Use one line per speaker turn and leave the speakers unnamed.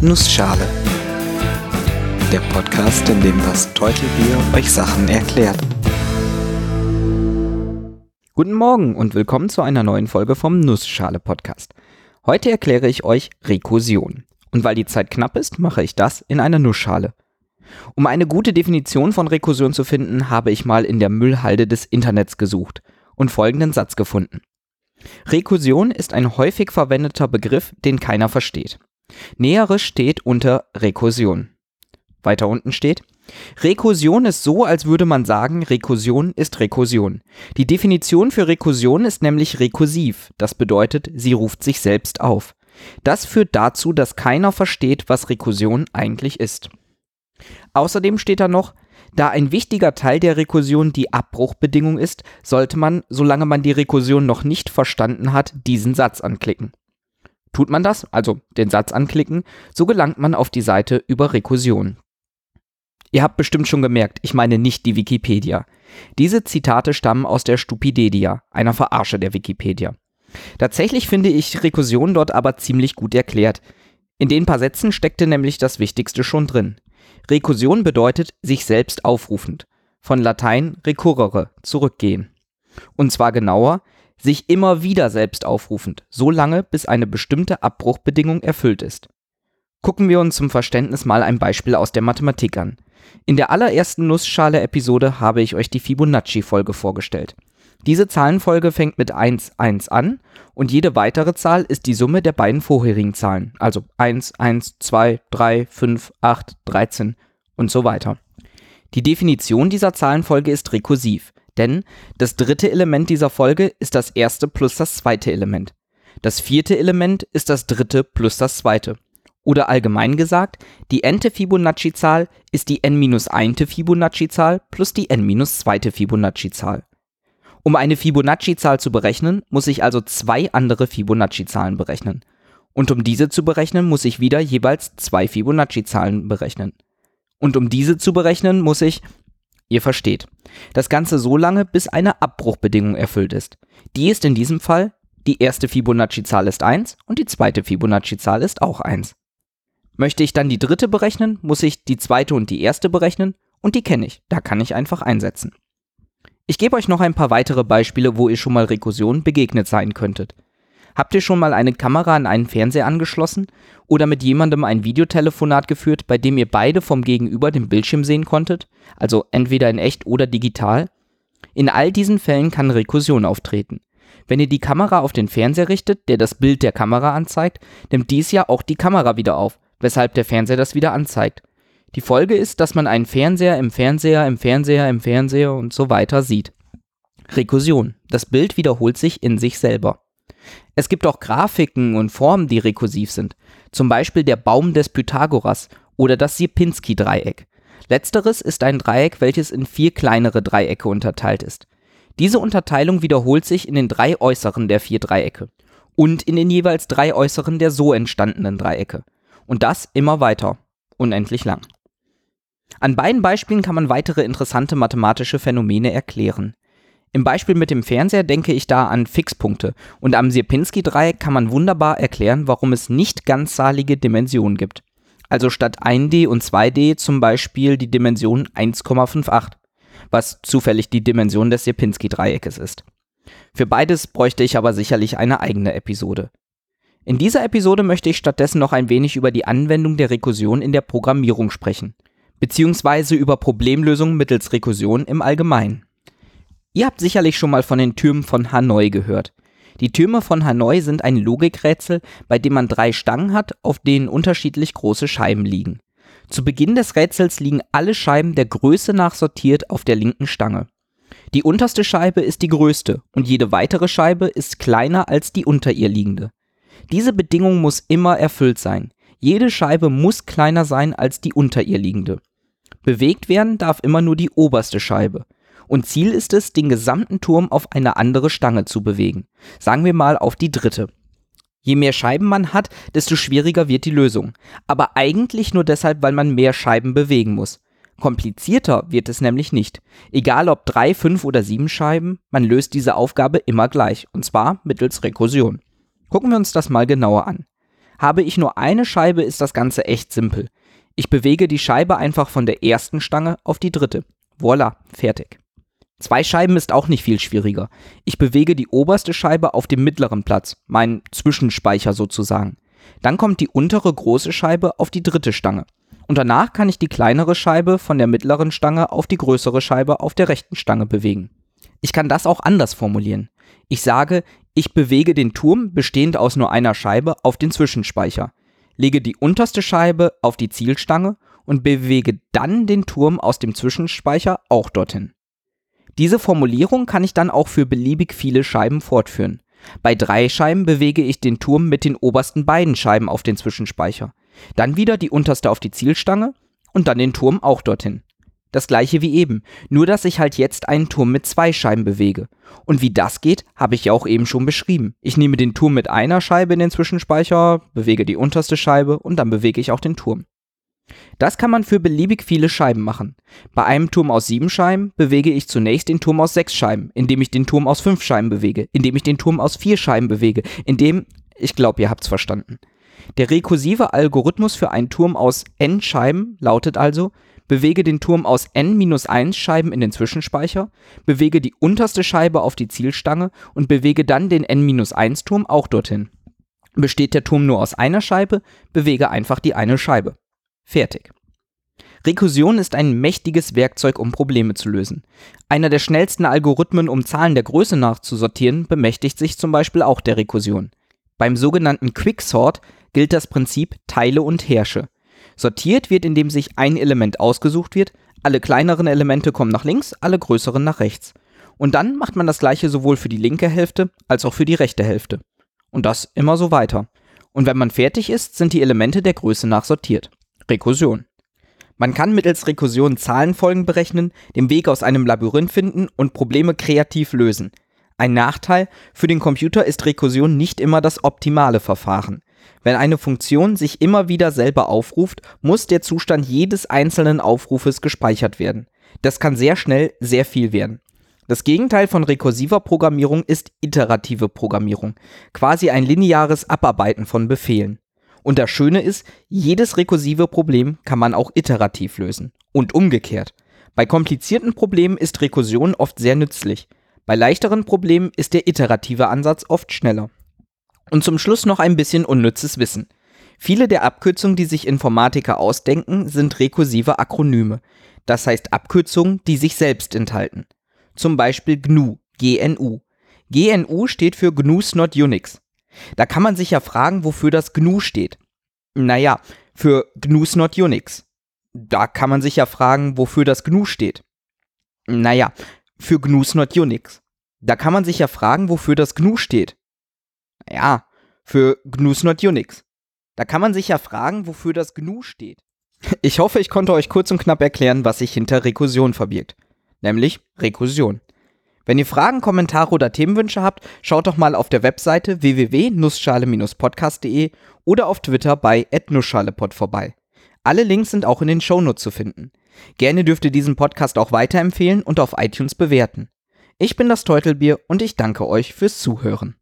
Nussschale. Der Podcast, in dem das Teutelbier euch Sachen erklärt.
Guten Morgen und willkommen zu einer neuen Folge vom Nussschale Podcast. Heute erkläre ich euch Rekursion. Und weil die Zeit knapp ist, mache ich das in einer Nussschale. Um eine gute Definition von Rekursion zu finden, habe ich mal in der Müllhalde des Internets gesucht und folgenden Satz gefunden. Rekursion ist ein häufig verwendeter Begriff, den keiner versteht. Näheres steht unter Rekursion. Weiter unten steht, Rekursion ist so, als würde man sagen, Rekursion ist Rekursion. Die Definition für Rekursion ist nämlich rekursiv, das bedeutet, sie ruft sich selbst auf. Das führt dazu, dass keiner versteht, was Rekursion eigentlich ist. Außerdem steht da noch, da ein wichtiger Teil der Rekursion die Abbruchbedingung ist, sollte man, solange man die Rekursion noch nicht verstanden hat, diesen Satz anklicken. Tut man das, also den Satz anklicken, so gelangt man auf die Seite über Rekursion. Ihr habt bestimmt schon gemerkt, ich meine nicht die Wikipedia. Diese Zitate stammen aus der Stupidedia, einer Verarsche der Wikipedia. Tatsächlich finde ich Rekursion dort aber ziemlich gut erklärt. In den paar Sätzen steckte nämlich das Wichtigste schon drin. Rekursion bedeutet sich selbst aufrufend. Von Latein recurrere, zurückgehen. Und zwar genauer, sich immer wieder selbst aufrufend, so lange, bis eine bestimmte Abbruchbedingung erfüllt ist. Gucken wir uns zum Verständnis mal ein Beispiel aus der Mathematik an. In der allerersten Nussschale-Episode habe ich euch die Fibonacci-Folge vorgestellt. Diese Zahlenfolge fängt mit 1, 1 an und jede weitere Zahl ist die Summe der beiden vorherigen Zahlen, also 1, 1, 2, 3, 5, 8, 13 und so weiter. Die Definition dieser Zahlenfolge ist rekursiv, denn das dritte Element dieser Folge ist das erste plus das zweite Element. Das vierte Element ist das dritte plus das zweite. Oder allgemein gesagt, die n-te Fibonacci-Zahl ist die n-1. Fibonacci-Zahl plus die n-2. Fibonacci-Zahl. Um eine Fibonacci-Zahl zu berechnen, muss ich also zwei andere Fibonacci-Zahlen berechnen. Und um diese zu berechnen, muss ich wieder jeweils zwei Fibonacci-Zahlen berechnen. Und um diese zu berechnen, muss ich, ihr versteht, das Ganze so lange, bis eine Abbruchbedingung erfüllt ist. Die ist in diesem Fall, die erste Fibonacci-Zahl ist 1 und die zweite Fibonacci-Zahl ist auch 1. Möchte ich dann die dritte berechnen, muss ich die zweite und die erste berechnen und die kenne ich, da kann ich einfach einsetzen. Ich gebe euch noch ein paar weitere Beispiele, wo ihr schon mal Rekursion begegnet sein könntet. Habt ihr schon mal eine Kamera an einen Fernseher angeschlossen oder mit jemandem ein Videotelefonat geführt, bei dem ihr beide vom Gegenüber den Bildschirm sehen konntet, also entweder in echt oder digital? In all diesen Fällen kann Rekursion auftreten. Wenn ihr die Kamera auf den Fernseher richtet, der das Bild der Kamera anzeigt, nimmt dies ja auch die Kamera wieder auf, weshalb der Fernseher das wieder anzeigt. Die Folge ist, dass man einen Fernseher im Fernseher im Fernseher im Fernseher und so weiter sieht. Rekursion. Das Bild wiederholt sich in sich selber. Es gibt auch Grafiken und Formen, die rekursiv sind. Zum Beispiel der Baum des Pythagoras oder das Sierpinski-Dreieck. Letzteres ist ein Dreieck, welches in vier kleinere Dreiecke unterteilt ist. Diese Unterteilung wiederholt sich in den drei äußeren der vier Dreiecke und in den jeweils drei äußeren der so entstandenen Dreiecke. Und das immer weiter, unendlich lang. An beiden Beispielen kann man weitere interessante mathematische Phänomene erklären. Im Beispiel mit dem Fernseher denke ich da an Fixpunkte und am Sierpinski-Dreieck kann man wunderbar erklären, warum es nicht ganzzahlige Dimensionen gibt. Also statt 1D und 2D zum Beispiel die Dimension 1,58, was zufällig die Dimension des Sierpinski-Dreieckes ist. Für beides bräuchte ich aber sicherlich eine eigene Episode. In dieser Episode möchte ich stattdessen noch ein wenig über die Anwendung der Rekursion in der Programmierung sprechen beziehungsweise über Problemlösungen mittels Rekursion im Allgemeinen. Ihr habt sicherlich schon mal von den Türmen von Hanoi gehört. Die Türme von Hanoi sind ein Logikrätsel, bei dem man drei Stangen hat, auf denen unterschiedlich große Scheiben liegen. Zu Beginn des Rätsels liegen alle Scheiben der Größe nach sortiert auf der linken Stange. Die unterste Scheibe ist die größte und jede weitere Scheibe ist kleiner als die unter ihr liegende. Diese Bedingung muss immer erfüllt sein. Jede Scheibe muss kleiner sein als die unter ihr liegende. Bewegt werden darf immer nur die oberste Scheibe. Und Ziel ist es, den gesamten Turm auf eine andere Stange zu bewegen. Sagen wir mal auf die dritte. Je mehr Scheiben man hat, desto schwieriger wird die Lösung. Aber eigentlich nur deshalb, weil man mehr Scheiben bewegen muss. Komplizierter wird es nämlich nicht. Egal ob drei, fünf oder sieben Scheiben, man löst diese Aufgabe immer gleich. Und zwar mittels Rekursion. Gucken wir uns das mal genauer an. Habe ich nur eine Scheibe, ist das Ganze echt simpel. Ich bewege die Scheibe einfach von der ersten Stange auf die dritte. Voila, fertig. Zwei Scheiben ist auch nicht viel schwieriger. Ich bewege die oberste Scheibe auf dem mittleren Platz, mein Zwischenspeicher sozusagen. Dann kommt die untere große Scheibe auf die dritte Stange. Und danach kann ich die kleinere Scheibe von der mittleren Stange auf die größere Scheibe auf der rechten Stange bewegen. Ich kann das auch anders formulieren. Ich sage, ich bewege den Turm bestehend aus nur einer Scheibe auf den Zwischenspeicher, lege die unterste Scheibe auf die Zielstange und bewege dann den Turm aus dem Zwischenspeicher auch dorthin. Diese Formulierung kann ich dann auch für beliebig viele Scheiben fortführen. Bei drei Scheiben bewege ich den Turm mit den obersten beiden Scheiben auf den Zwischenspeicher, dann wieder die unterste auf die Zielstange und dann den Turm auch dorthin. Das gleiche wie eben, nur dass ich halt jetzt einen Turm mit zwei Scheiben bewege. Und wie das geht, habe ich ja auch eben schon beschrieben. Ich nehme den Turm mit einer Scheibe in den Zwischenspeicher, bewege die unterste Scheibe und dann bewege ich auch den Turm. Das kann man für beliebig viele Scheiben machen. Bei einem Turm aus sieben Scheiben bewege ich zunächst den Turm aus sechs Scheiben, indem ich den Turm aus fünf Scheiben bewege, indem ich den Turm aus vier Scheiben bewege, indem, ich glaube, ihr habt's verstanden. Der rekursive Algorithmus für einen Turm aus n Scheiben lautet also, bewege den Turm aus n-1 Scheiben in den Zwischenspeicher, bewege die unterste Scheibe auf die Zielstange und bewege dann den n-1 Turm auch dorthin. Besteht der Turm nur aus einer Scheibe, bewege einfach die eine Scheibe. Fertig. Rekursion ist ein mächtiges Werkzeug, um Probleme zu lösen. Einer der schnellsten Algorithmen, um Zahlen der Größe nach zu sortieren, bemächtigt sich zum Beispiel auch der Rekursion. Beim sogenannten Quicksort gilt das Prinzip Teile und Herrsche. Sortiert wird, indem sich ein Element ausgesucht wird, alle kleineren Elemente kommen nach links, alle größeren nach rechts. Und dann macht man das gleiche sowohl für die linke Hälfte als auch für die rechte Hälfte. Und das immer so weiter. Und wenn man fertig ist, sind die Elemente der Größe nach sortiert. Rekursion. Man kann mittels Rekursion Zahlenfolgen berechnen, den Weg aus einem Labyrinth finden und Probleme kreativ lösen. Ein Nachteil, für den Computer ist Rekursion nicht immer das optimale Verfahren. Wenn eine Funktion sich immer wieder selber aufruft, muss der Zustand jedes einzelnen Aufrufes gespeichert werden. Das kann sehr schnell sehr viel werden. Das Gegenteil von rekursiver Programmierung ist iterative Programmierung, quasi ein lineares Abarbeiten von Befehlen. Und das Schöne ist, jedes rekursive Problem kann man auch iterativ lösen. Und umgekehrt. Bei komplizierten Problemen ist Rekursion oft sehr nützlich. Bei leichteren Problemen ist der iterative Ansatz oft schneller. Und zum Schluss noch ein bisschen unnützes Wissen. Viele der Abkürzungen, die sich Informatiker ausdenken, sind rekursive Akronyme. Das heißt Abkürzungen, die sich selbst enthalten. Zum Beispiel GNU, GNU. GNU steht für GNU's Not Unix. Da kann man sich ja fragen, wofür das GNU steht. Naja, für GNU's Not Unix. Da kann man sich ja fragen, wofür das GNU steht. Naja, für GNU's Not Unix. Da kann man sich ja fragen, wofür das GNU steht. Naja, für GNU's Not Unix. Da kann man sich ja fragen, wofür das GNU steht. Ich hoffe, ich konnte euch kurz und knapp erklären, was sich hinter Rekursion verbirgt. Nämlich Rekursion. Wenn ihr Fragen, Kommentare oder Themenwünsche habt, schaut doch mal auf der Webseite www.nussschale-podcast.de oder auf Twitter bei @nussschalepod vorbei. Alle Links sind auch in den Shownotes zu finden. Gerne dürft ihr diesen Podcast auch weiterempfehlen und auf iTunes bewerten. Ich bin das Teutelbier und ich danke euch fürs Zuhören.